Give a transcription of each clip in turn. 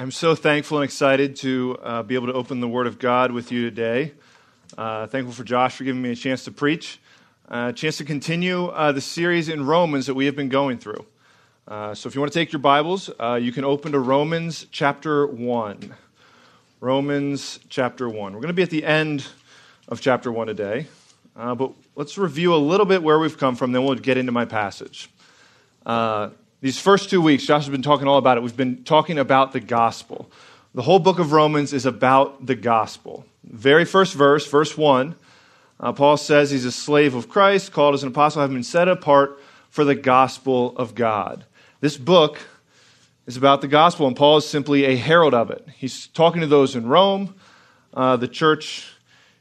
I'm so thankful and excited to uh, be able to open the Word of God with you today. Uh, thankful for Josh for giving me a chance to preach, uh, a chance to continue uh, the series in Romans that we have been going through. Uh, so if you want to take your Bibles, uh, you can open to Romans chapter 1. Romans chapter 1. We're going to be at the end of chapter 1 today, but let's review a little bit where we've come from, then we'll get into my passage. These first two weeks, Josh has been talking all about it. We've been talking about the gospel. The whole book of Romans is about the gospel. Very first verse, verse 1, uh, Paul says he's a slave of Christ, called as an apostle, having been set apart for the gospel of God. This book is about the gospel, and Paul is simply a herald of it. He's talking to those in Rome, uh, the church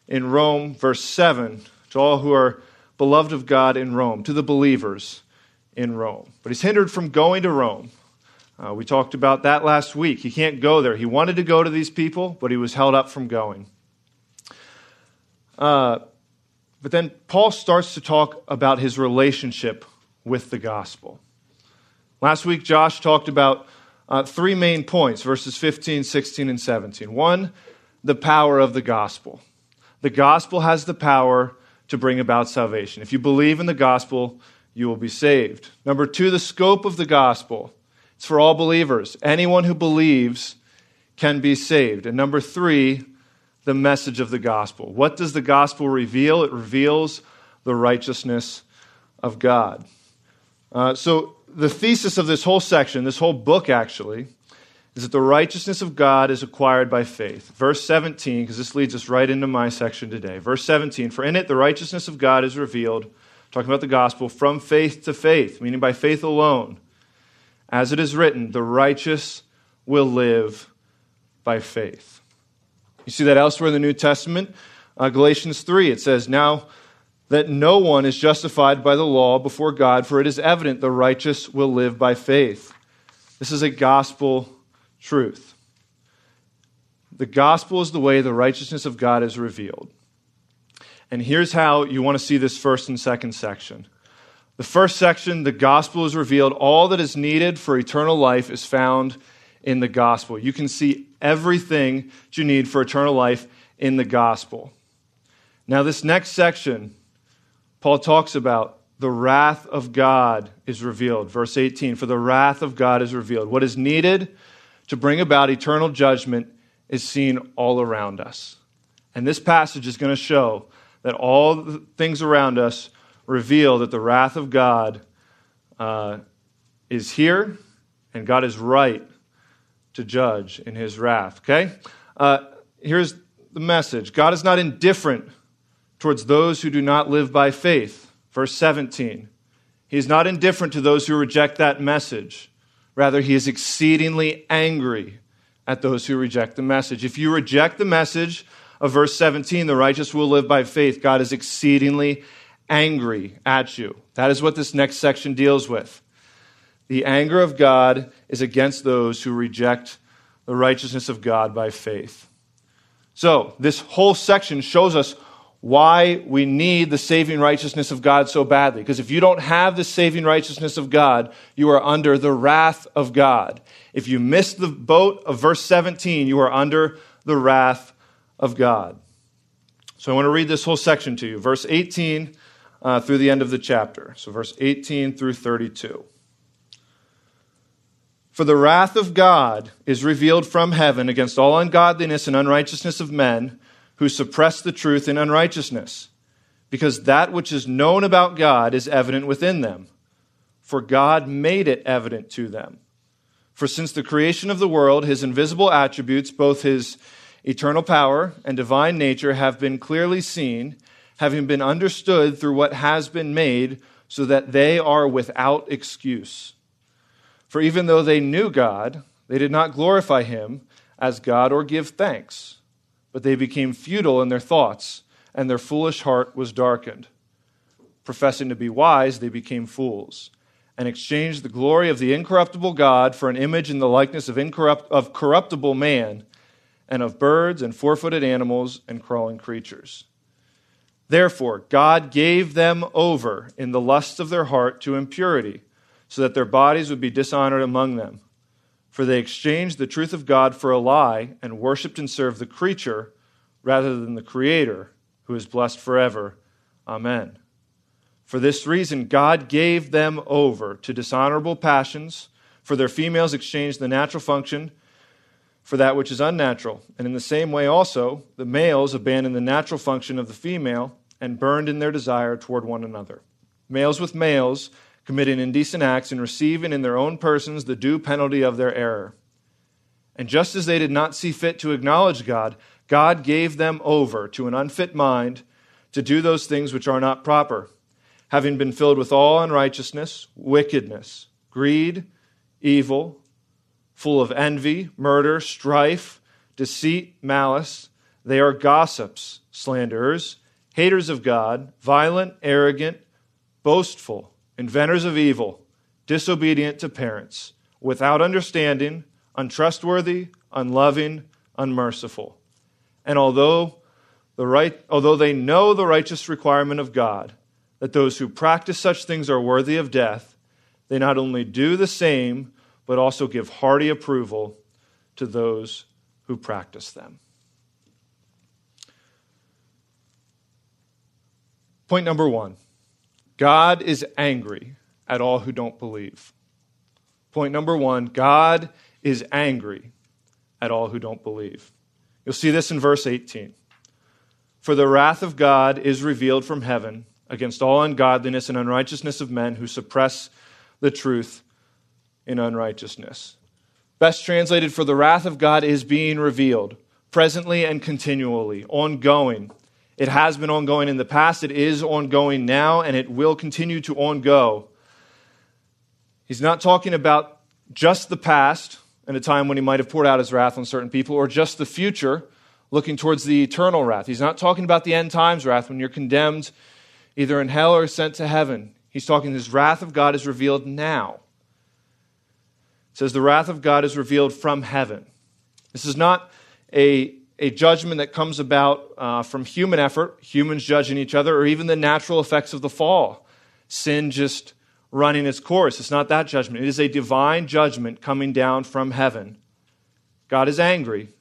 in Rome, verse 7, to all who are beloved of God in Rome, to the believers in Rome. But he's hindered from going to Rome. Uh, we talked about that last week. He can't go there. He wanted to go to these people, but he was held up from going. Uh, but then Paul starts to talk about his relationship with the gospel. Last week, Josh talked about uh, three main points verses 15, 16, and 17. One, the power of the gospel. The gospel has the power to bring about salvation. If you believe in the gospel, you will be saved. Number two, the scope of the gospel. It's for all believers. Anyone who believes can be saved. And number three, the message of the gospel. What does the gospel reveal? It reveals the righteousness of God. Uh, so, the thesis of this whole section, this whole book actually, is that the righteousness of God is acquired by faith. Verse 17, because this leads us right into my section today. Verse 17, for in it the righteousness of God is revealed talking about the gospel, from faith to faith, meaning by faith alone. As it is written, the righteous will live by faith. You see that elsewhere in the New Testament? Uh, Galatians 3, it says, Now that no one is justified by the law before God, for it is evident the righteous will live by faith. This is a gospel truth. The gospel is the way the righteousness of God is revealed. And here's how you want to see this first and second section. The first section, the gospel is revealed. All that is needed for eternal life is found in the gospel. You can see everything that you need for eternal life in the gospel. Now, this next section, Paul talks about the wrath of God is revealed. Verse 18 For the wrath of God is revealed. What is needed to bring about eternal judgment is seen all around us. And this passage is going to show that all things around us reveal that the wrath of God uh, is here and God is right to judge in his wrath. Okay? Uh, here's the message God is not indifferent towards those who do not live by faith. Verse 17. He is not indifferent to those who reject that message. Rather, he is exceedingly angry at those who reject the message. If you reject the message of verse 17, the righteous will live by faith. God is exceedingly angry at you. That is what this next section deals with. The anger of God is against those who reject the righteousness of God by faith. So, this whole section shows us why we need the saving righteousness of God so badly. Because if you don't have the saving righteousness of God, you are under the wrath of God. If you miss the boat of verse 17, you are under the wrath of God. So I want to read this whole section to you, verse 18 uh, through the end of the chapter. So, verse 18 through 32. For the wrath of God is revealed from heaven against all ungodliness and unrighteousness of men who suppress the truth in unrighteousness, because that which is known about God is evident within them, for God made it evident to them. For since the creation of the world, his invisible attributes, both his eternal power and divine nature have been clearly seen, having been understood through what has been made, so that they are without excuse. For even though they knew God, they did not glorify him as God or give thanks, but they became futile in their thoughts, and their foolish heart was darkened. Professing to be wise, they became fools and exchanged the glory of the incorruptible God for an image in the likeness of, incorrupt, of corruptible man and of birds and four footed animals and crawling creatures. Therefore, God gave them over in the lusts of their heart to impurity, so that their bodies would be dishonored among them. For they exchanged the truth of God for a lie and worshiped and served the creature rather than the Creator, who is blessed forever. Amen. For this reason, God gave them over to dishonorable passions, for their females exchanged the natural function for that which is unnatural. And in the same way, also, the males abandoned the natural function of the female and burned in their desire toward one another. Males with males committing indecent acts and receiving in their own persons the due penalty of their error. And just as they did not see fit to acknowledge God, God gave them over to an unfit mind to do those things which are not proper, having been filled with all unrighteousness, wickedness, greed, evil, full of envy, murder, strife, deceit, malice. They are gossips, slanderers, haters of God, violent, arrogant, boastful inventors of evil, disobedient to parents, without understanding, untrustworthy, unloving, unmerciful. And although, the right, although they know the righteous requirement of God, that those who practice such things are worthy of death, they not only do the same, but also give hearty approval to those who practice them. Point number one God is angry at all who don't believe. Point number one God is angry at all who don't believe. You'll see this in verse 18. For the wrath of God is revealed from heaven against all ungodliness and unrighteousness of men who suppress the truth in unrighteousness. Best translated, for the wrath of God is being revealed presently and continually, ongoing it has been ongoing in the past, it is ongoing now, and it will continue to ongo. He's not talking about just the past and a time when he might have poured out his wrath on certain people, or just the future, looking towards the eternal wrath. He's not talking about the end times wrath when you're condemned either in hell or sent to heaven. He's talking his wrath of God is revealed now. It says the wrath of God is revealed from heaven. This is not a a judgment that comes about uh, from human effort, humans judging each other, or even the natural effects of the fall. Sin just running its course. It's not that judgment. It is a divine judgment coming down from heaven. God is angry,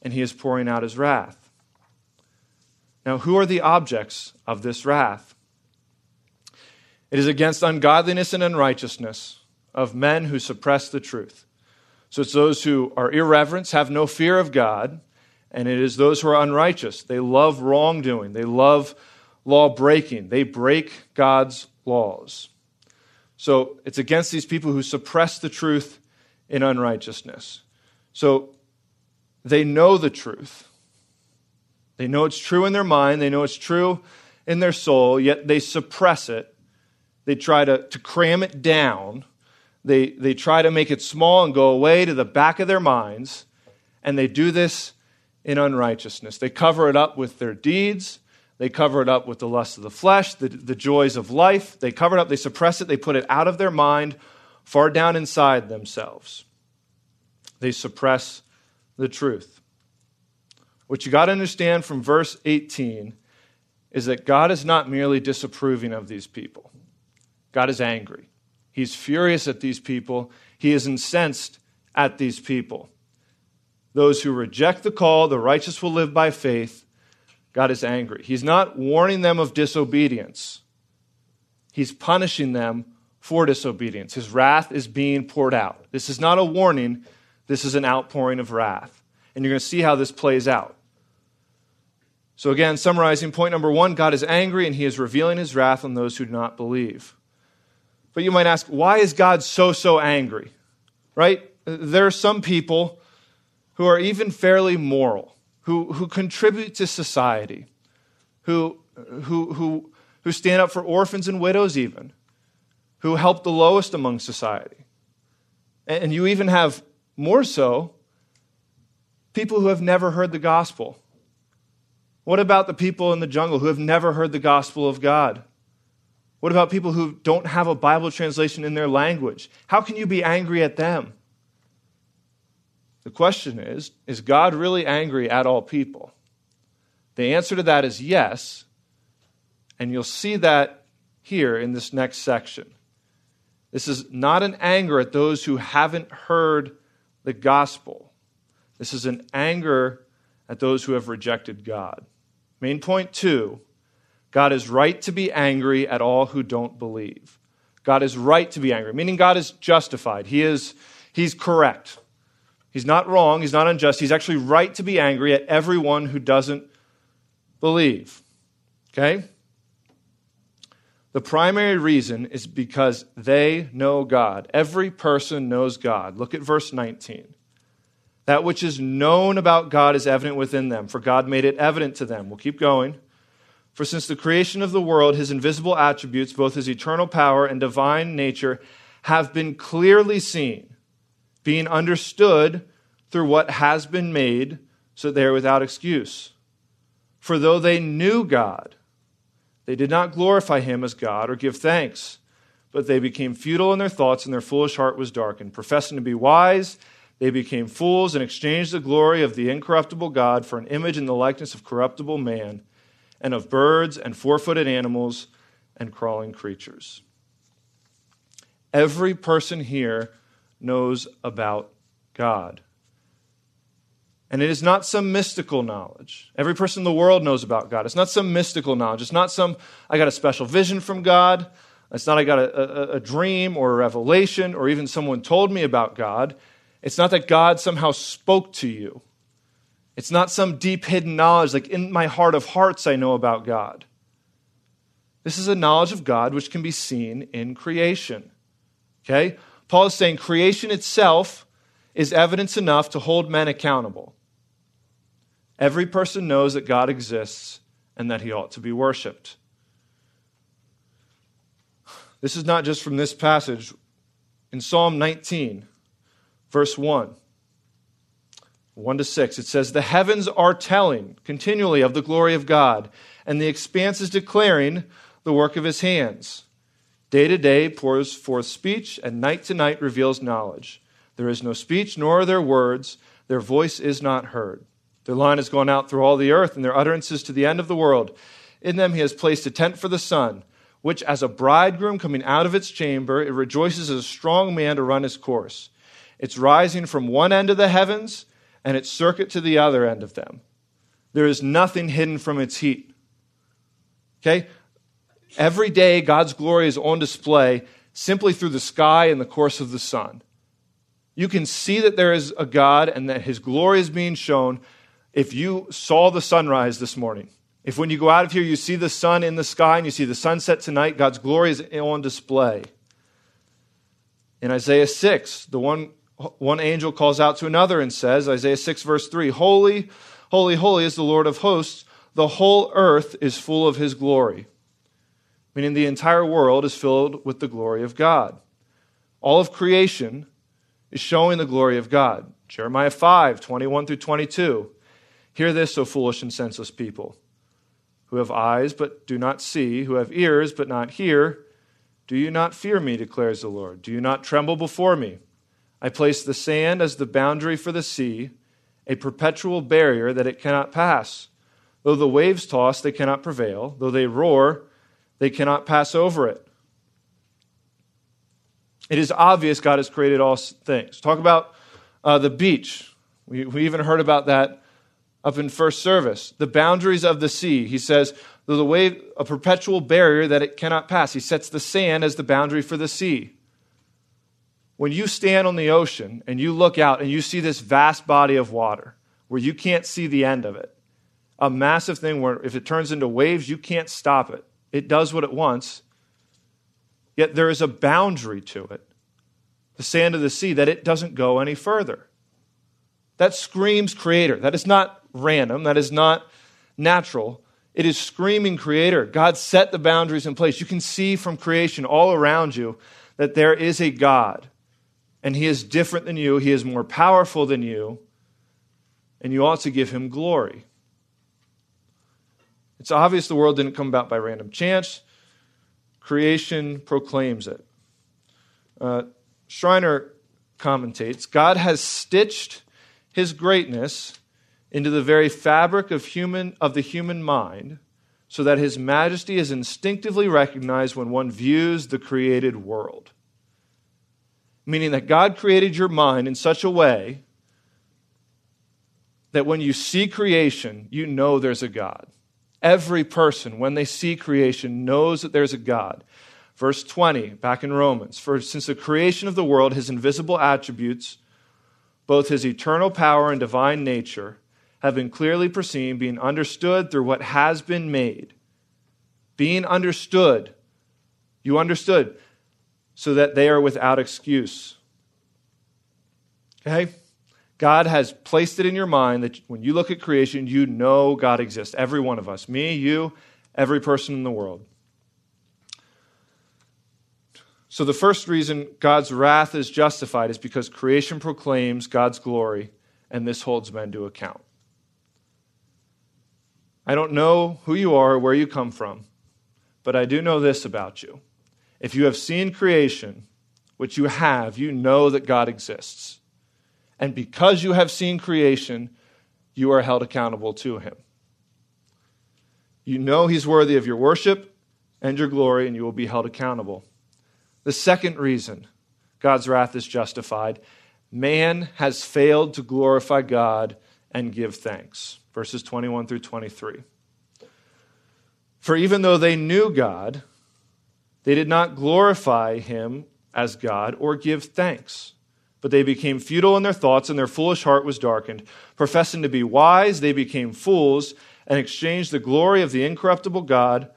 and he is pouring out his wrath. Now, who are the objects of this wrath? It is against ungodliness and unrighteousness of men who suppress the truth. So it's those who are irreverent, have no fear of God, and it is those who are unrighteous. They love wrongdoing, they love law breaking, they break God's laws. So it's against these people who suppress the truth in unrighteousness. So they know the truth. They know it's true in their mind, they know it's true in their soul, yet they suppress it. They try to, to cram it down. They, they try to make it small and go away to the back of their minds. And they do this in unrighteousness. They cover it up with their deeds. They cover it up with the lust of the flesh, the, the joys of life. They cover it up, they suppress it, they put it out of their mind, far down inside themselves. They suppress the truth. What you got to understand from verse 18 is that God is not merely disapproving of these people, God is angry. He's furious at these people, He is incensed at these people those who reject the call, the righteous will live by faith, God is angry. He's not warning them of disobedience, He's punishing them for disobedience. His wrath is being poured out. This is not a warning, this is an outpouring of wrath. And you're going to see how this plays out. So, again, summarizing point number one God is angry and he is revealing his wrath on those who do not believe. But you might ask, why is God so, so angry? Right? There are some people who are even fairly moral, who, who contribute to society, who, who, who, who stand up for orphans and widows, even, who help the lowest among society. And you even have more so people who have never heard the gospel. What about the people in the jungle who have never heard the gospel of God? What about people who don't have a Bible translation in their language? How can you be angry at them? The question is Is God really angry at all people? The answer to that is yes, and you'll see that here in this next section. This is not an anger at those who haven't heard the gospel. This is an anger at those who have rejected God. Main point two God is right to be angry at all who don't believe. God is right to be angry, meaning God is justified. He is he's correct. He's not wrong, he's not unjust. He's actually right to be angry at everyone who doesn't believe. Okay? The primary reason is because they know God. Every person knows God. Look at verse 19. That which is known about God is evident within them, for God made it evident to them. We'll keep going. For since the creation of the world, his invisible attributes, both his eternal power and divine nature, have been clearly seen, being understood through what has been made, so they are without excuse. For though they knew God, they did not glorify him as God or give thanks, but they became futile in their thoughts, and their foolish heart was darkened. Professing to be wise, they became fools and exchanged the glory of the incorruptible God for an image in the likeness of corruptible man, and of birds and four footed animals and crawling creatures. Every person here knows about God. And it is not some mystical knowledge. Every person in the world knows about God. It's not some mystical knowledge. It's not some, I got a special vision from God. It's not, I got a, a, a dream or a revelation or even someone told me about God. It's not that God somehow spoke to you. It's not some deep hidden knowledge, like in my heart of hearts, I know about God. This is a knowledge of God which can be seen in creation. Okay? Paul is saying creation itself is evidence enough to hold men accountable. Every person knows that God exists and that he ought to be worshiped. This is not just from this passage. In Psalm 19, verse 1, 1 to 6, it says, The heavens are telling continually of the glory of God, and the expanse is declaring the work of his hands. Day to day pours forth speech, and night to night reveals knowledge. There is no speech, nor are there words. Their voice is not heard. Their line has gone out through all the earth, and their utterances to the end of the world. In them he has placed a tent for the sun, which, as a bridegroom coming out of its chamber, it rejoices as a strong man to run his course. It's rising from one end of the heavens, and its circuit to the other end of them. There is nothing hidden from its heat. Okay? Every day, God's glory is on display simply through the sky and the course of the sun. You can see that there is a God and that his glory is being shown if you saw the sunrise this morning, if when you go out of here you see the sun in the sky and you see the sunset tonight, God's glory is on display. In Isaiah 6, the one, one angel calls out to another and says, Isaiah 6, verse 3 Holy, holy, holy is the Lord of hosts. The whole earth is full of his glory. Meaning the entire world is filled with the glory of God. All of creation is showing the glory of God. Jeremiah 5, 21 through 22. Hear this, O foolish and senseless people, who have eyes but do not see, who have ears but not hear. Do you not fear me, declares the Lord? Do you not tremble before me? I place the sand as the boundary for the sea, a perpetual barrier that it cannot pass. Though the waves toss, they cannot prevail. Though they roar, they cannot pass over it. It is obvious God has created all things. Talk about uh, the beach. We, we even heard about that up in first service. The boundaries of the sea. He says, though the wave, a perpetual barrier that it cannot pass. He sets the sand as the boundary for the sea. When you stand on the ocean and you look out and you see this vast body of water where you can't see the end of it, a massive thing where if it turns into waves, you can't stop it. It does what it wants. Yet there is a boundary to it, the sand of the sea, that it doesn't go any further. That screams creator. That is not random. That is not natural. It is screaming creator. God set the boundaries in place. You can see from creation all around you that there is a God, and He is different than you, He is more powerful than you, and you ought to give Him glory. It's obvious the world didn't come about by random chance. Creation proclaims it. Uh, Schreiner commentates God has stitched his greatness into the very fabric of, human, of the human mind so that his majesty is instinctively recognized when one views the created world. Meaning that God created your mind in such a way that when you see creation, you know there's a God. Every person, when they see creation, knows that there's a God. Verse 20, back in Romans, for since the creation of the world, his invisible attributes, both his eternal power and divine nature, have been clearly perceived, being understood through what has been made. Being understood, you understood, so that they are without excuse. Okay? God has placed it in your mind that when you look at creation, you know God exists. Every one of us. Me, you, every person in the world. So, the first reason God's wrath is justified is because creation proclaims God's glory, and this holds men to account. I don't know who you are or where you come from, but I do know this about you. If you have seen creation, which you have, you know that God exists. And because you have seen creation, you are held accountable to him. You know he's worthy of your worship and your glory, and you will be held accountable. The second reason God's wrath is justified man has failed to glorify God and give thanks. Verses 21 through 23. For even though they knew God, they did not glorify him as God or give thanks but they became futile in their thoughts, and their foolish heart was darkened. Professing to be wise, they became fools and exchanged the glory of the incorruptible God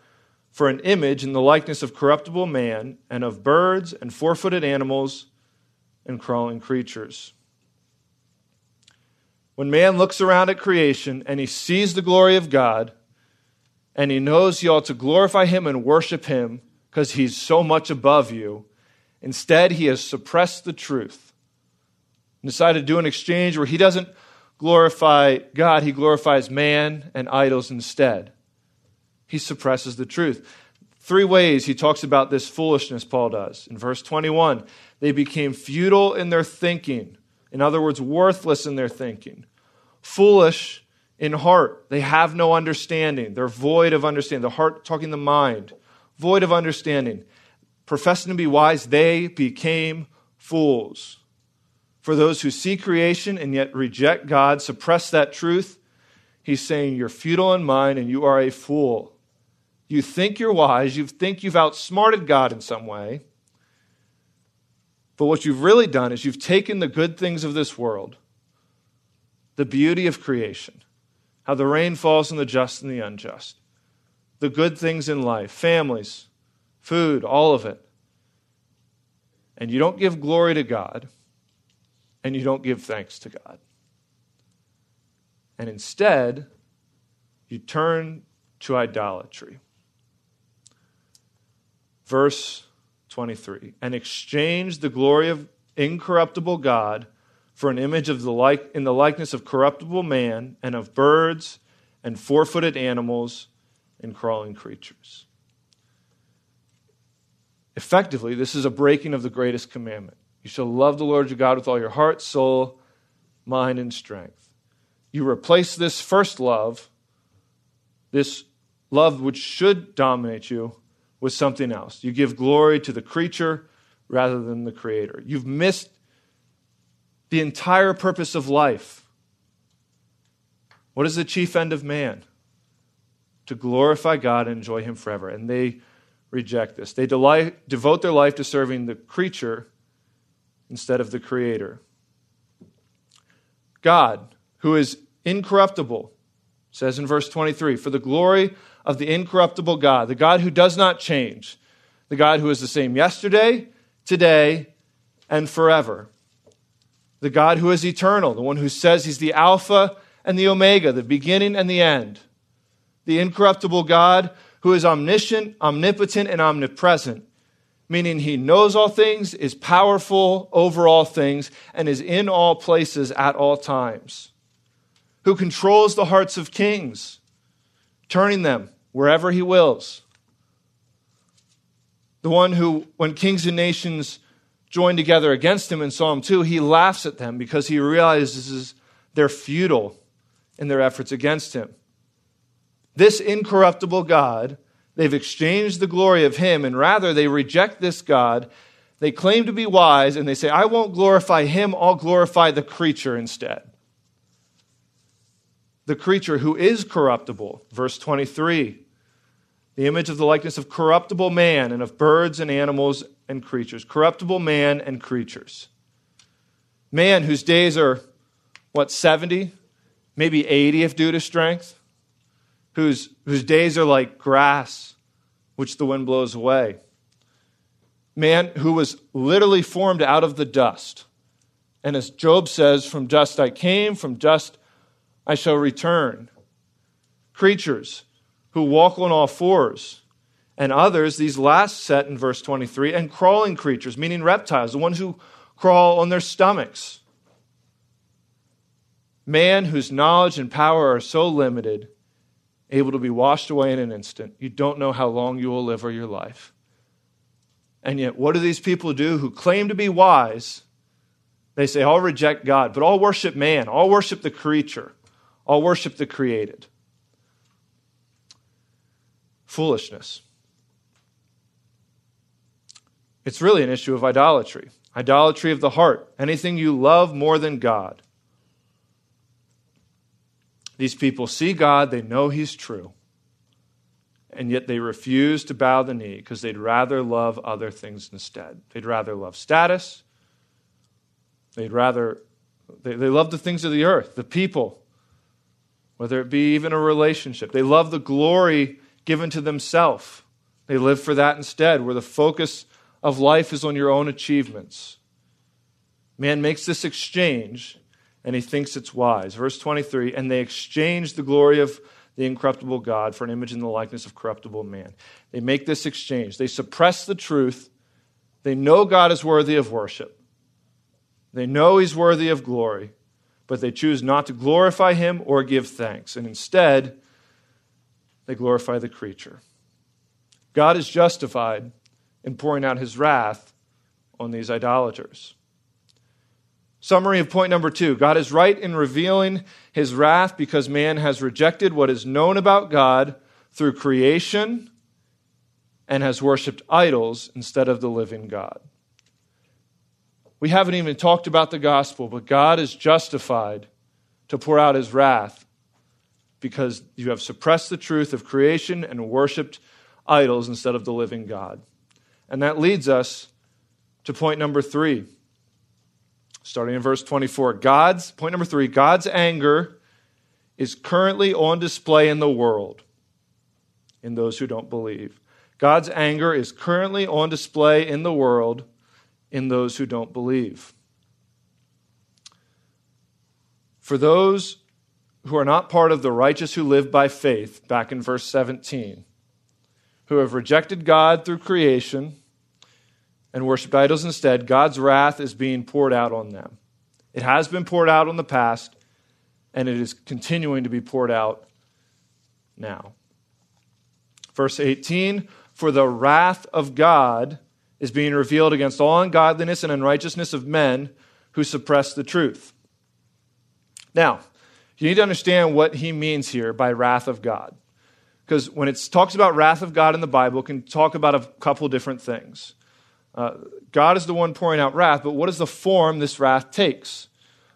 for an image in the likeness of corruptible man, and of birds, and four footed animals, and crawling creatures. When man looks around at creation and he sees the glory of God, and he knows he ought to glorify him and worship him because he's so much above you, instead he has suppressed the truth and decided to do an exchange where he doesn't glorify God, he glorifies man and idols instead. He suppresses the truth. Three ways he talks about this foolishness, Paul does. In verse 21, they became futile in their thinking. In other words, worthless in their thinking. Foolish in heart. They have no understanding. They're void of understanding. The heart talking the mind. Void of understanding. Professing to be wise, they became fools. For those who see creation and yet reject God, suppress that truth, he's saying, You're futile in mind and you are a fool. You think you're wise, you think you've outsmarted God in some way. But what you've really done is you've taken the good things of this world, the beauty of creation, how the rain falls on the just and the unjust, the good things in life, families, food, all of it. And you don't give glory to God and you don't give thanks to God. And instead, you turn to idolatry. Verse 23 and exchange the glory of incorruptible God for an image of the like, in the likeness of corruptible man and of birds and four footed animals and crawling creatures. Effectively, this is a breaking of the greatest commandment. You shall love the Lord your God with all your heart, soul, mind, and strength. You replace this first love, this love which should dominate you, with something else. You give glory to the creature rather than the creator. You've missed the entire purpose of life. What is the chief end of man? To glorify God and enjoy Him forever. And they reject this. They delight, devote their life to serving the creature instead of the Creator. God, who is incorruptible, says in verse 23 For the glory of the incorruptible God, the God who does not change, the God who is the same yesterday, today, and forever. The God who is eternal, the one who says he's the Alpha and the Omega, the beginning and the end. The incorruptible God who is omniscient, omnipotent, and omnipresent meaning he knows all things, is powerful over all things, and is in all places at all times, who controls the hearts of kings, turning them wherever he wills. The one who, when kings and nations join together against him in Psalm 2, he laughs at them because he realizes they're futile in their efforts against him. This incorruptible God They've exchanged the glory of Him, and rather they reject this God. They claim to be wise and they say, I won't glorify him, I'll glorify the creature instead. The creature who is corruptible. Verse 23 the image of the likeness of corruptible man and of birds and animals and creatures. Corruptible man and creatures. Man whose days are, what, 70? Maybe 80 if due to strength. Whose, whose days are like grass, which the wind blows away man who was literally formed out of the dust. And as Job says, from dust I came, from dust I shall return. Creatures who walk on all fours. And others, these last set in verse 23, and crawling creatures, meaning reptiles, the ones who crawl on their stomachs. Man whose knowledge and power are so limited, able to be washed away in an instant, you don't know how long you will live or your life. And yet, what do these people do who claim to be wise? They say, I'll reject God, but I'll worship man, I'll worship the creature, I'll worship the created. Foolishness. It's really an issue of idolatry. Idolatry of the heart. Anything you love more than God. These people see God, they know He's true and yet they refuse to bow the knee because they'd rather love other things instead. They'd rather love status. They'd rather, they, they love the things of the earth, the people, whether it be even a relationship. They love the glory given to themselves. They live for that instead, where the focus of life is on your own achievements. Man makes this exchange and he thinks it's wise. Verse 23 and they exchange the glory of the incorruptible God for an image in the likeness of corruptible man. They make this exchange. They suppress the truth. They know God is worthy of worship. They know he's worthy of glory, but they choose not to glorify him or give thanks. And instead, they glorify the creature. God is justified in pouring out his wrath on these idolaters. Summary of point number two God is right in revealing his wrath because man has rejected what is known about God through creation and has worshiped idols instead of the living God. We haven't even talked about the gospel, but God is justified to pour out his wrath because you have suppressed the truth of creation and worshiped idols instead of the living God. And that leads us to point number three starting in verse 24. God's, point number three, God's anger is currently on display in the world in those who don't believe. God's anger is currently on display in the world in those who don't believe. For those who are not part of the righteous who live by faith, back in verse 17, who have rejected God through creation, and worship idols instead, God's wrath is being poured out on them. It has been poured out in the past, and it is continuing to be poured out now. Verse 18 For the wrath of God is being revealed against all ungodliness and unrighteousness of men who suppress the truth. Now, you need to understand what he means here by wrath of God. Because when it talks about wrath of God in the Bible, it can talk about a couple different things. Uh, God is the one pouring out wrath, but what is the form this wrath takes?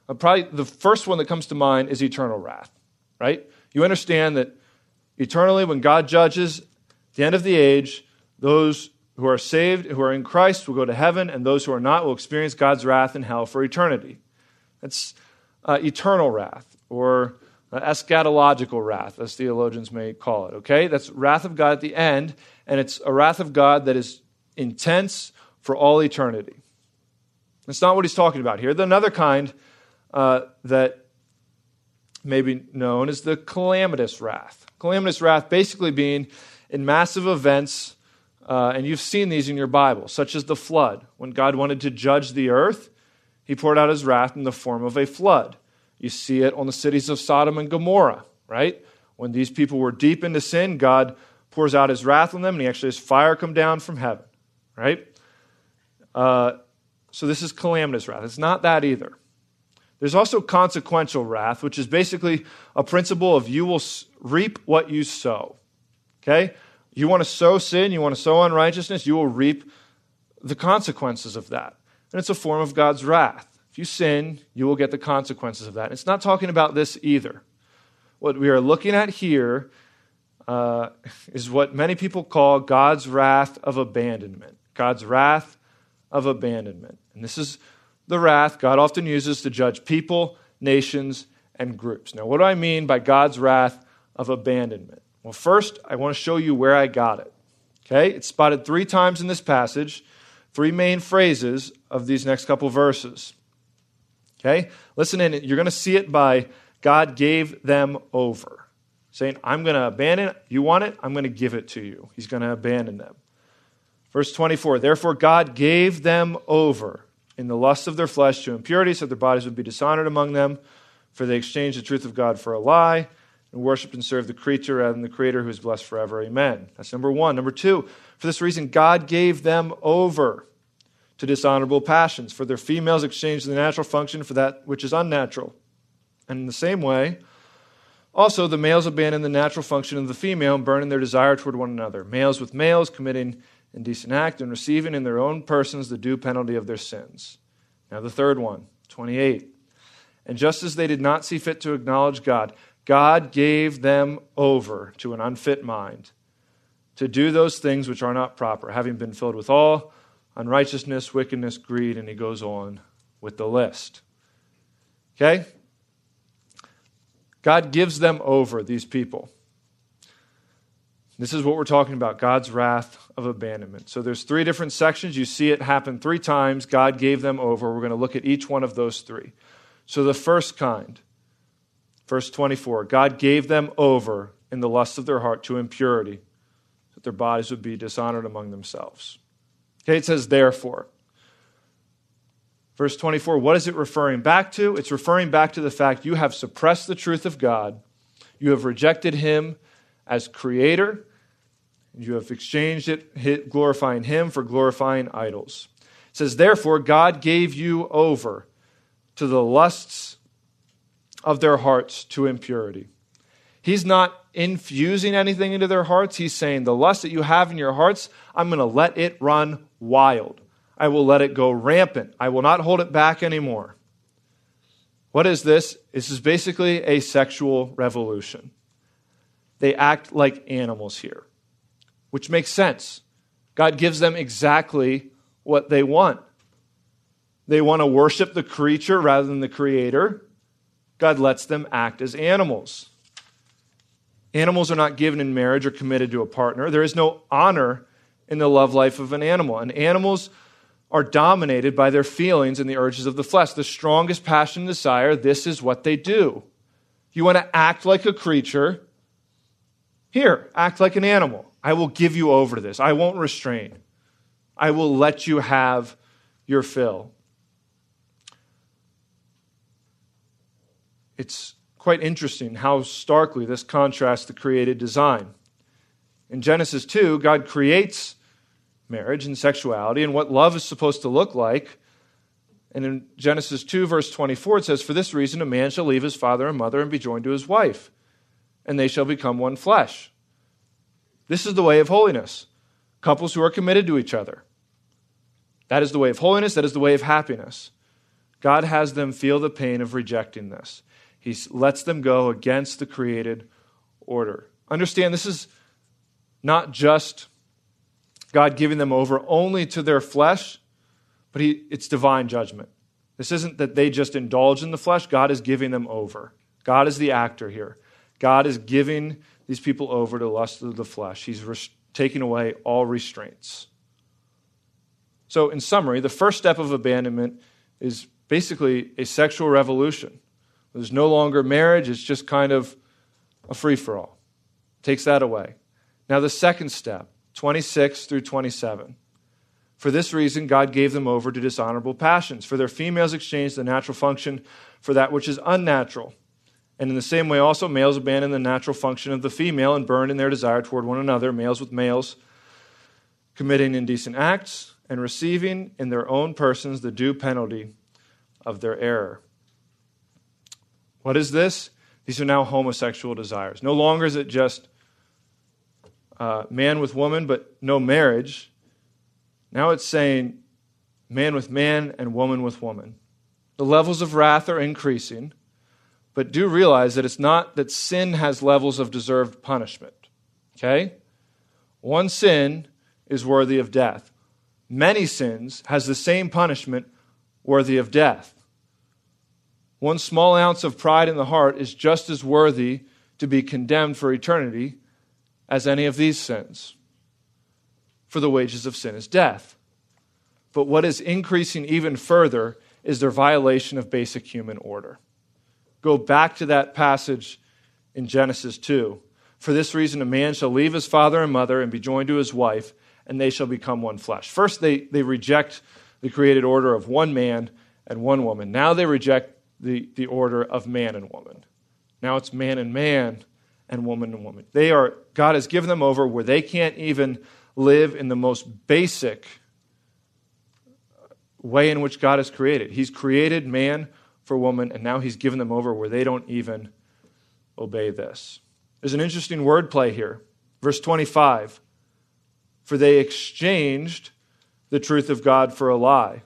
Uh, probably the first one that comes to mind is eternal wrath, right? You understand that eternally, when God judges, the end of the age, those who are saved, who are in Christ, will go to heaven, and those who are not will experience God's wrath in hell for eternity. That's uh, eternal wrath, or uh, eschatological wrath, as theologians may call it, okay? That's wrath of God at the end, and it's a wrath of God that is intense for all eternity. That's not what he's talking about here. Another kind uh, that may be known is the calamitous wrath. Calamitous wrath basically being in massive events, uh, and you've seen these in your Bible, such as the flood. When God wanted to judge the earth, he poured out his wrath in the form of a flood. You see it on the cities of Sodom and Gomorrah, right? When these people were deep into sin, God pours out his wrath on them, and he actually has fire come down from heaven, right? Uh, so this is calamitous wrath. It's not that either. There's also consequential wrath, which is basically a principle of you will reap what you sow. Okay? You want to sow sin, you want to sow unrighteousness, you will reap the consequences of that. And it's a form of God's wrath. If you sin, you will get the consequences of that. It's not talking about this either. What we are looking at here uh, is what many people call God's wrath of abandonment. God's wrath of abandonment. And this is the wrath God often uses to judge people, nations, and groups. Now, what do I mean by God's wrath of abandonment? Well, first, I want to show you where I got it. Okay? It's spotted three times in this passage, three main phrases of these next couple verses. Okay? Listen in, you're going to see it by God gave them over. Saying, I'm going to abandon. You want it? I'm going to give it to you. He's going to abandon them. Verse 24 Therefore, God gave them over in the lust of their flesh to impurity, so their bodies would be dishonored among them. For they exchanged the truth of God for a lie and worshiped and served the creature rather than the Creator who is blessed forever. Amen. That's number one. Number two, for this reason, God gave them over to dishonorable passions. For their females exchanged the natural function for that which is unnatural. And in the same way, also the males abandon the natural function of the female and burn in their desire toward one another. Males with males committing indecent act and receiving in their own persons the due penalty of their sins. Now, the third one, 28. And just as they did not see fit to acknowledge God, God gave them over to an unfit mind to do those things which are not proper, having been filled with all unrighteousness, wickedness, greed, and he goes on with the list. Okay? God gives them over, these people. This is what we're talking about God's wrath of abandonment. So there's three different sections. You see it happen three times. God gave them over. We're going to look at each one of those three. So the first kind, verse 24, God gave them over in the lust of their heart to impurity, that their bodies would be dishonored among themselves. Okay, it says, therefore. Verse 24, what is it referring back to? It's referring back to the fact you have suppressed the truth of God, you have rejected Him as creator, you have exchanged it, glorifying Him for glorifying idols. It says, therefore, God gave you over to the lusts of their hearts to impurity. He's not infusing anything into their hearts. He's saying, The lust that you have in your hearts, I'm going to let it run wild. I will let it go rampant. I will not hold it back anymore. What is this? This is basically a sexual revolution. They act like animals here, which makes sense. God gives them exactly what they want. They want to worship the creature rather than the creator. God lets them act as animals. Animals are not given in marriage or committed to a partner. There is no honor in the love life of an animal. And animals are dominated by their feelings and the urges of the flesh. The strongest passion and desire, this is what they do. You want to act like a creature? Here, act like an animal. I will give you over to this. I won't restrain. I will let you have your fill. it's quite interesting how starkly this contrasts the created design. In Genesis 2, God creates marriage and sexuality and what love is supposed to look like. And in Genesis 2, verse 24, it says, For this reason, a man shall leave his father and mother and be joined to his wife, and they shall become one flesh. This is the way of holiness. Couples who are committed to each other. That is the way of holiness. That is the way of happiness. God has them feel the pain of rejecting this. He lets them go against the created order. Understand, this is not just God giving them over only to their flesh, but he, it's divine judgment. This isn't that they just indulge in the flesh, God is giving them over. God is the actor here. God is giving these people over to lust of the flesh. He's res- taking away all restraints. So, in summary, the first step of abandonment is basically a sexual revolution. There's no longer marriage, it's just kind of a free for all. Takes that away. Now, the second step, 26 through 27. For this reason, God gave them over to dishonorable passions. For their females exchanged the natural function for that which is unnatural. And in the same way, also, males abandon the natural function of the female and burn in their desire toward one another, males with males, committing indecent acts and receiving in their own persons the due penalty of their error. What is this? These are now homosexual desires. No longer is it just uh, man with woman, but no marriage. Now it's saying man with man and woman with woman. The levels of wrath are increasing, but do realize that it's not that sin has levels of deserved punishment. Okay? One sin is worthy of death. Many sins has the same punishment worthy of death. One small ounce of pride in the heart is just as worthy to be condemned for eternity as any of these sins. For the wages of sin is death. But what is increasing even further is their violation of basic human order. Go back to that passage in Genesis 2. For this reason, a man shall leave his father and mother and be joined to his wife, and they shall become one flesh. First, they, they reject the created order of one man and one woman. Now they reject the, the order of man and woman. Now it's man and man and woman and woman. They are, God has given them over where they can't even live in the most basic way in which God has created. He's created man for woman, and now he's given them over where they don't even obey this. There's an interesting word play here. Verse 25 For they exchanged the truth of God for a lie.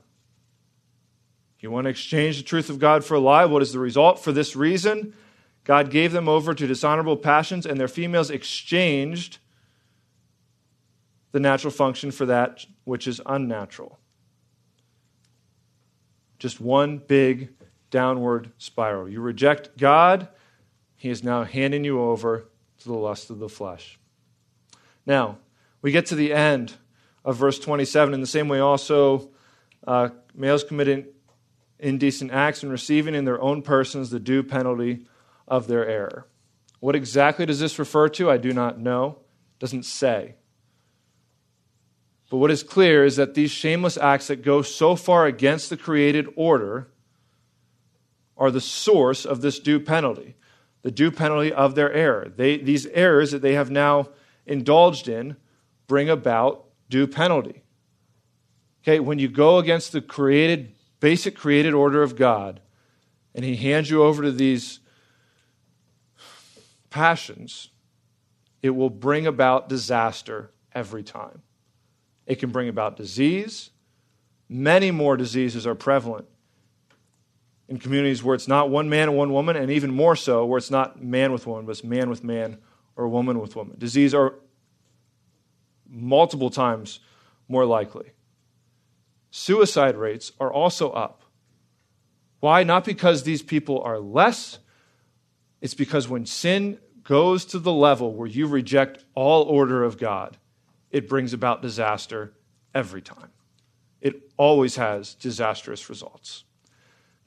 You want to exchange the truth of God for a lie? What is the result? For this reason, God gave them over to dishonorable passions, and their females exchanged the natural function for that which is unnatural. Just one big downward spiral. You reject God, He is now handing you over to the lust of the flesh. Now, we get to the end of verse 27. In the same way, also, uh, males committing indecent acts and receiving in their own persons the due penalty of their error. What exactly does this refer to? I do not know. It doesn't say. But what is clear is that these shameless acts that go so far against the created order are the source of this due penalty, the due penalty of their error. They, these errors that they have now indulged in bring about due penalty. Okay, when you go against the created, basic created order of God, and He hands you over to these passions, it will bring about disaster every time. It can bring about disease. Many more diseases are prevalent in communities where it's not one man and one woman, and even more so where it's not man with woman, but it's man with man or woman with woman. Disease are multiple times more likely. Suicide rates are also up. Why? Not because these people are less, it's because when sin goes to the level where you reject all order of God, it brings about disaster every time. It always has disastrous results.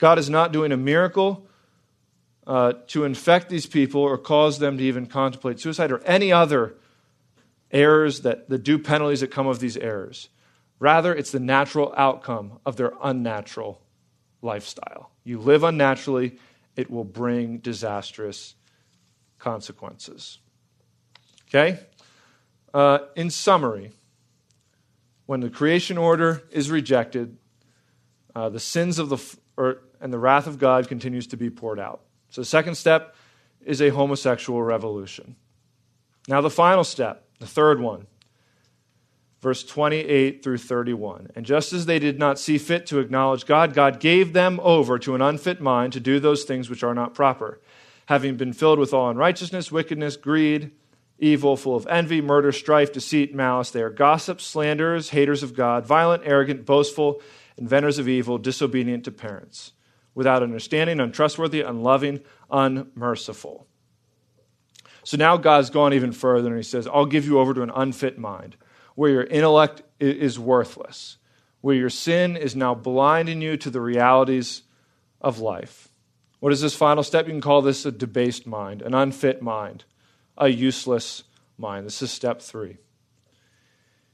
God is not doing a miracle uh, to infect these people or cause them to even contemplate suicide or any other errors that the due penalties that come of these errors. Rather, it's the natural outcome of their unnatural lifestyle. You live unnaturally, it will bring disastrous consequences. Okay? Uh, in summary, when the creation order is rejected, uh, the sins of the or, and the wrath of God continues to be poured out. So the second step is a homosexual revolution. Now the final step, the third one, verse 28 through 31. And just as they did not see fit to acknowledge God, God gave them over to an unfit mind to do those things which are not proper, having been filled with all unrighteousness, wickedness, greed evil, full of envy, murder, strife, deceit, malice. They are gossips, slanderers, haters of God, violent, arrogant, boastful, inventors of evil, disobedient to parents, without understanding, untrustworthy, unloving, unmerciful. So now God's gone even further and he says, I'll give you over to an unfit mind, where your intellect is worthless, where your sin is now blinding you to the realities of life. What is this final step? You can call this a debased mind, an unfit mind a useless mind. This is step three.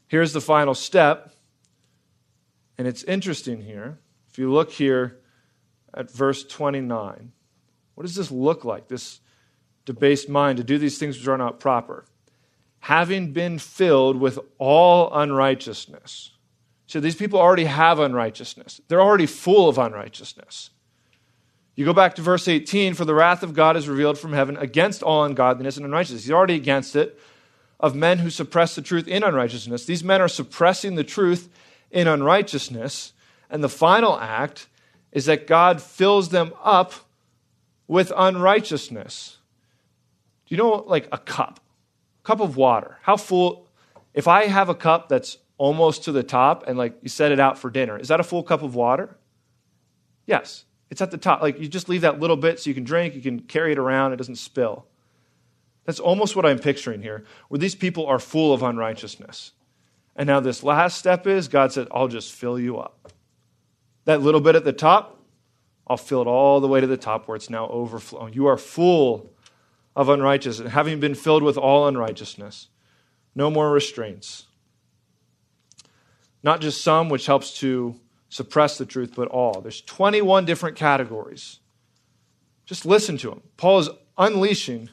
Here's the final step, and it's interesting here. If you look here at verse 29, what does this look like, this debased mind, to do these things which are not proper? Having been filled with all unrighteousness. So these people already have unrighteousness, they're already full of unrighteousness. You go back to verse 18 for the wrath of God is revealed from heaven against all ungodliness and unrighteousness. He's already against it of men who suppress the truth in unrighteousness. These men are suppressing the truth in unrighteousness. And the final act is that God fills them up with unrighteousness. Do you know, like a cup, a cup of water? How full? If I have a cup that's almost to the top and like you set it out for dinner, is that a full cup of water? Yes, it's at the top. Like you just leave that little bit so you can drink, you can carry it around, it doesn't spill. That's almost what I'm picturing here, where these people are full of unrighteousness. And now, this last step is God said, I'll just fill you up. That little bit at the top, I'll fill it all the way to the top where it's now overflowing. You are full of unrighteousness, having been filled with all unrighteousness. No more restraints. Not just some, which helps to suppress the truth, but all. There's 21 different categories. Just listen to him. Paul is unleashing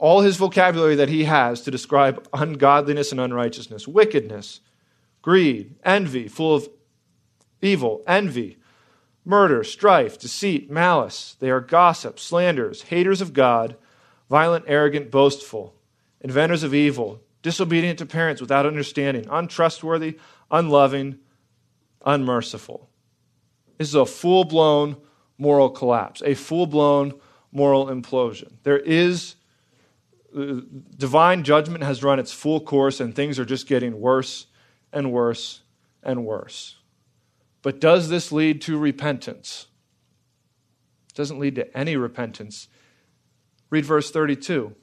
all his vocabulary that he has to describe ungodliness and unrighteousness, wickedness, greed, envy, full of evil, envy, murder, strife, deceit, malice. They are gossips, slanderers, haters of God, violent, arrogant, boastful, inventors of evil, disobedient to parents without understanding, untrustworthy, unloving, unmerciful. This is a full blown moral collapse, a full blown moral implosion. There is divine judgment has run its full course and things are just getting worse and worse and worse. But does this lead to repentance? It doesn't lead to any repentance. Read verse 32.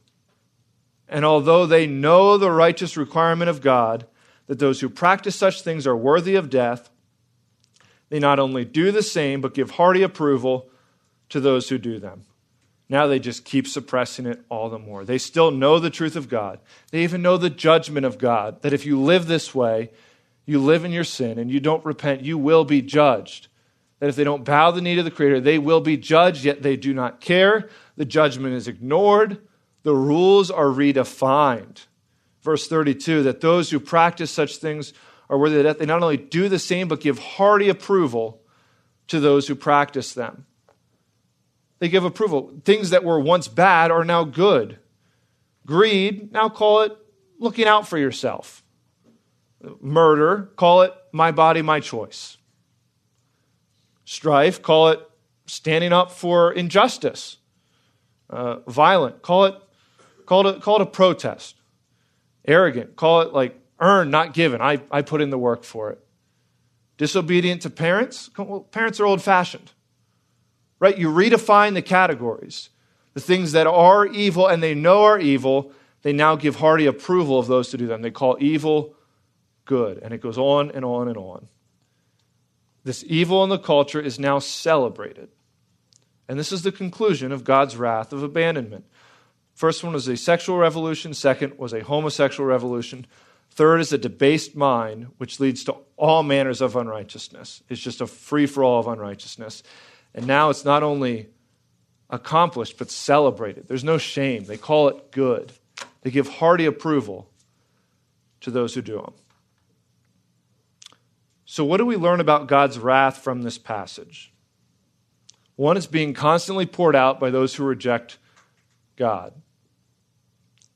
And although they know the righteous requirement of God, that those who practice such things are worthy of death, they not only do the same, but give hearty approval to those who do them. Now they just keep suppressing it all the more. They still know the truth of God. They even know the judgment of God, that if you live this way, you live in your sin and you don't repent, you will be judged. That if they don't bow the knee to the Creator, they will be judged, yet they do not care. The judgment is ignored. The rules are redefined. Verse 32 that those who practice such things are worthy of death. They not only do the same, but give hearty approval to those who practice them. They give approval. Things that were once bad are now good. Greed, now call it looking out for yourself. Murder, call it my body, my choice. Strife, call it standing up for injustice. Uh, violent, call it, call it, call it a protest. Arrogant, call it like earned, not given. I, I put in the work for it. Disobedient to parents, parents are old fashioned right? You redefine the categories. The things that are evil and they know are evil, they now give hearty approval of those to do them. They call evil good. And it goes on and on and on. This evil in the culture is now celebrated. And this is the conclusion of God's wrath of abandonment. First one was a sexual revolution, second was a homosexual revolution. Third is a debased mind, which leads to all manners of unrighteousness. It's just a free for all of unrighteousness. And now it's not only accomplished, but celebrated. There's no shame. They call it good. They give hearty approval to those who do them. So, what do we learn about God's wrath from this passage? One, it's being constantly poured out by those who reject God.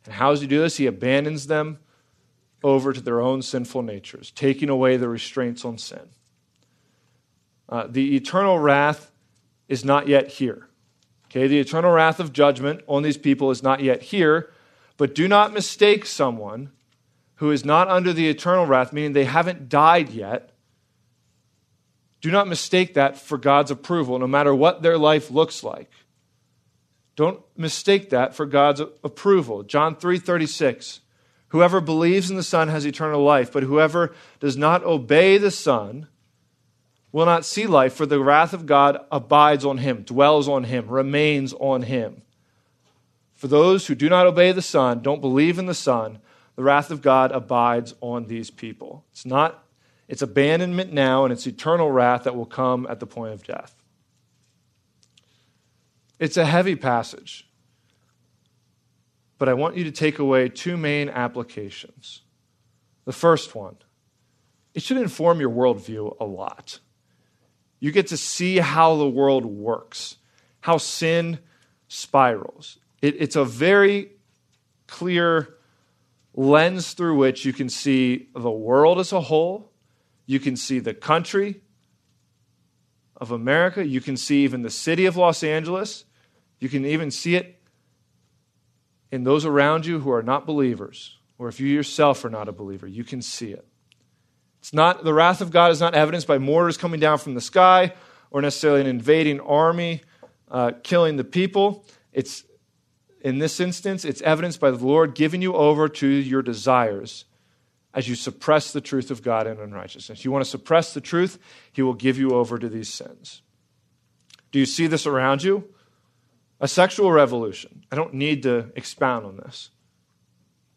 And how does he do this? He abandons them over to their own sinful natures, taking away the restraints on sin. Uh, the eternal wrath is not yet here. Okay, the eternal wrath of judgment on these people is not yet here, but do not mistake someone who is not under the eternal wrath, meaning they haven't died yet. Do not mistake that for God's approval, no matter what their life looks like. Don't mistake that for God's approval. John 3:36 Whoever believes in the Son has eternal life, but whoever does not obey the Son will not see life, for the wrath of God abides on him, dwells on him, remains on him. For those who do not obey the Son, don't believe in the Son, the wrath of God abides on these people. It's not it's abandonment now and it's eternal wrath that will come at the point of death. It's a heavy passage. But I want you to take away two main applications. The first one, it should inform your worldview a lot. You get to see how the world works, how sin spirals. It, it's a very clear lens through which you can see the world as a whole. You can see the country of America. You can see even the city of Los Angeles. You can even see it in those around you who are not believers, or if you yourself are not a believer, you can see it. It's not the wrath of God is not evidenced by mortars coming down from the sky or necessarily an invading army uh, killing the people. It's in this instance, it's evidenced by the Lord giving you over to your desires as you suppress the truth of God in unrighteousness. You want to suppress the truth, He will give you over to these sins. Do you see this around you? A sexual revolution. I don't need to expound on this.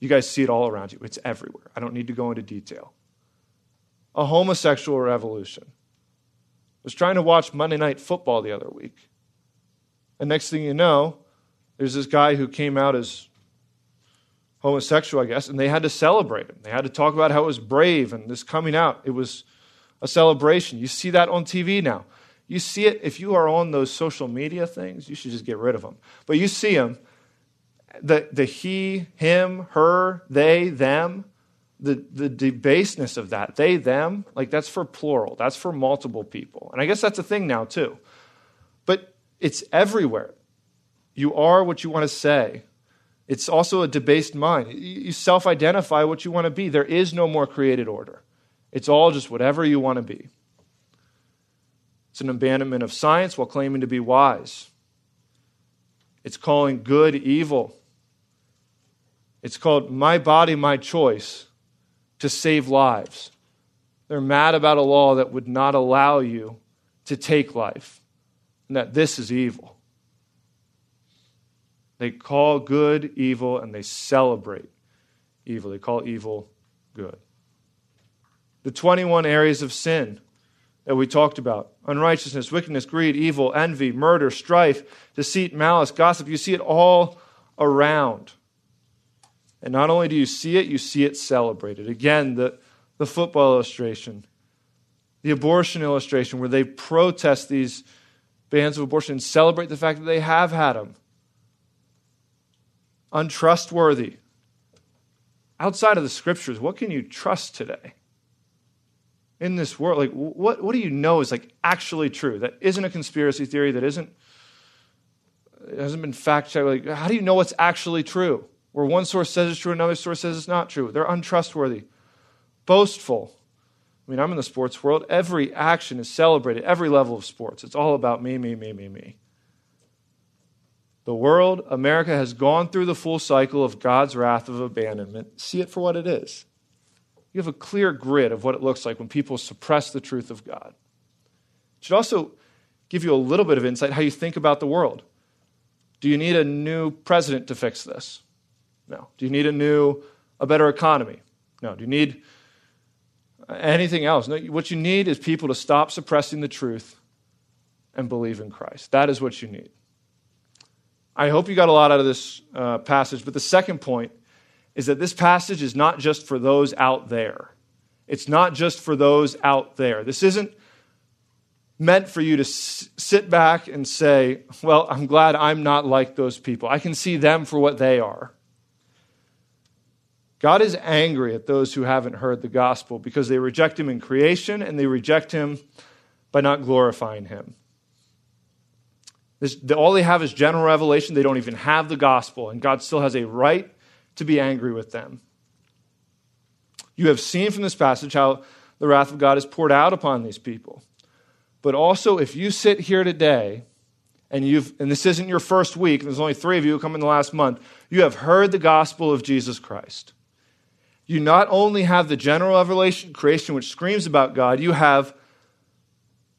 You guys see it all around you, it's everywhere. I don't need to go into detail. A homosexual revolution. I was trying to watch Monday Night Football the other week. And next thing you know, there's this guy who came out as homosexual, I guess, and they had to celebrate him. They had to talk about how it was brave and this coming out. It was a celebration. You see that on TV now. You see it if you are on those social media things, you should just get rid of them. But you see them the, the he, him, her, they, them, the, the debaseness of that, they, them, like that's for plural, that's for multiple people. And I guess that's a thing now too. But it's everywhere. You are what you want to say. It's also a debased mind. You self identify what you want to be. There is no more created order, it's all just whatever you want to be. It's an abandonment of science while claiming to be wise. It's calling good evil. It's called My Body, My Choice to save lives. They're mad about a law that would not allow you to take life, and that this is evil. They call good evil and they celebrate evil. They call evil good. The 21 areas of sin that we talked about unrighteousness, wickedness, greed, evil, envy, murder, strife, deceit, malice, gossip you see it all around. And not only do you see it, you see it celebrated. Again, the, the football illustration, the abortion illustration, where they protest these bans of abortion and celebrate the fact that they have had them untrustworthy. Outside of the scriptures, what can you trust today? In this world, like what, what do you know is like actually true? That isn't a conspiracy theory, that isn't it hasn't been fact checked. Like, how do you know what's actually true? Where one source says it's true, another source says it's not true. They're untrustworthy, boastful. I mean, I'm in the sports world. Every action is celebrated, every level of sports. It's all about me, me, me, me, me. The world, America, has gone through the full cycle of God's wrath of abandonment. See it for what it is. You have a clear grid of what it looks like when people suppress the truth of God. It should also give you a little bit of insight how you think about the world. Do you need a new president to fix this? No. Do you need a new, a better economy? No. Do you need anything else? No. What you need is people to stop suppressing the truth and believe in Christ. That is what you need. I hope you got a lot out of this uh, passage, but the second point is that this passage is not just for those out there. It's not just for those out there. This isn't meant for you to s- sit back and say, Well, I'm glad I'm not like those people. I can see them for what they are. God is angry at those who haven't heard the gospel because they reject Him in creation and they reject Him by not glorifying Him. This, all they have is general revelation. They don't even have the gospel, and God still has a right to be angry with them. You have seen from this passage how the wrath of God is poured out upon these people. But also, if you sit here today, and you've and this isn't your first week, and there's only three of you who come in the last month, you have heard the gospel of Jesus Christ. You not only have the general revelation creation which screams about God, you have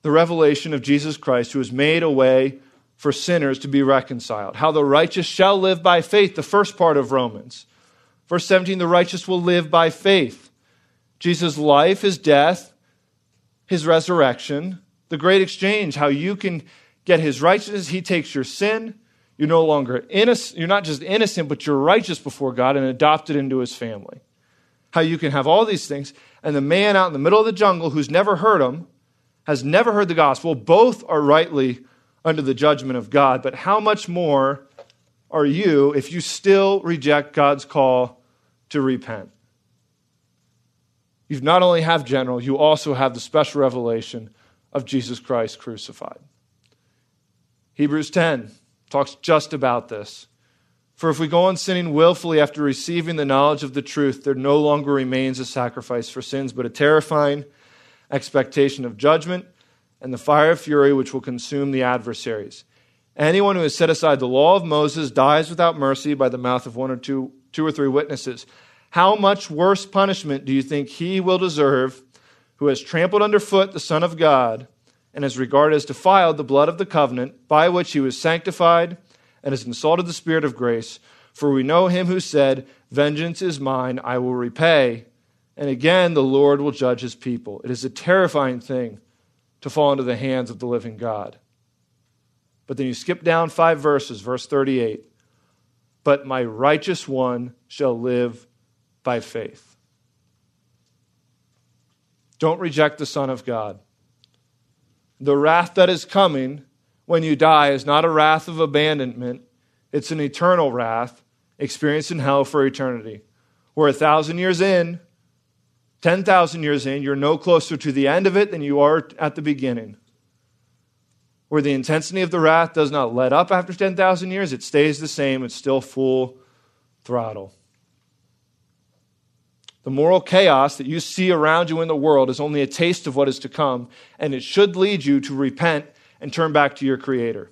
the revelation of Jesus Christ who has made a way for sinners to be reconciled. How the righteous shall live by faith, the first part of Romans. Verse 17, the righteous will live by faith. Jesus' life, his death, his resurrection, the great exchange, how you can get his righteousness. He takes your sin. You're no longer innocent. You're not just innocent, but you're righteous before God and adopted into his family. How you can have all these things. And the man out in the middle of the jungle who's never heard them, has never heard the gospel, both are rightly under the judgment of God. But how much more are you if you still reject God's call to repent? you not only have general, you also have the special revelation of Jesus Christ crucified. Hebrews 10 talks just about this. For if we go on sinning willfully after receiving the knowledge of the truth, there no longer remains a sacrifice for sins, but a terrifying expectation of judgment and the fire of fury which will consume the adversaries. Anyone who has set aside the law of Moses dies without mercy by the mouth of one or two, two or three witnesses. How much worse punishment do you think he will deserve who has trampled underfoot the Son of God and has regarded as defiled the blood of the covenant by which he was sanctified and has insulted the Spirit of grace? For we know him who said, Vengeance is mine, I will repay. And again, the Lord will judge his people. It is a terrifying thing to fall into the hands of the living God. But then you skip down five verses, verse 38. But my righteous one shall live by faith. Don't reject the Son of God. The wrath that is coming when you die is not a wrath of abandonment, it's an eternal wrath experienced in hell for eternity. We're a thousand years in, 10,000 years in, you're no closer to the end of it than you are at the beginning. Where the intensity of the wrath does not let up after 10,000 years, it stays the same, it's still full throttle. The moral chaos that you see around you in the world is only a taste of what is to come, and it should lead you to repent and turn back to your Creator.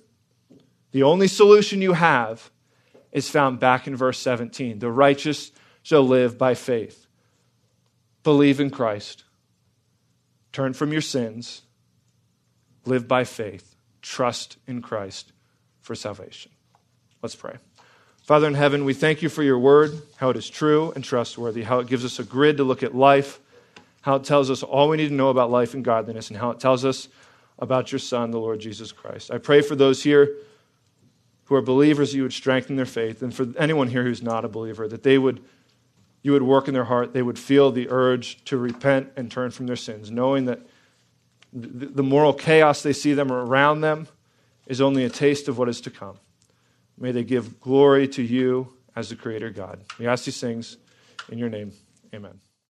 The only solution you have is found back in verse 17. The righteous shall live by faith. Believe in Christ, turn from your sins, live by faith, trust in Christ for salvation. Let's pray. Father in heaven, we thank you for your word, how it is true and trustworthy, how it gives us a grid to look at life, how it tells us all we need to know about life and godliness, and how it tells us about your Son, the Lord Jesus Christ. I pray for those here who are believers, you would strengthen their faith, and for anyone here who's not a believer, that they would you would work in their heart, they would feel the urge to repent and turn from their sins, knowing that the moral chaos they see them around them is only a taste of what is to come. May they give glory to you as the Creator God. We ask these things in your name. Amen.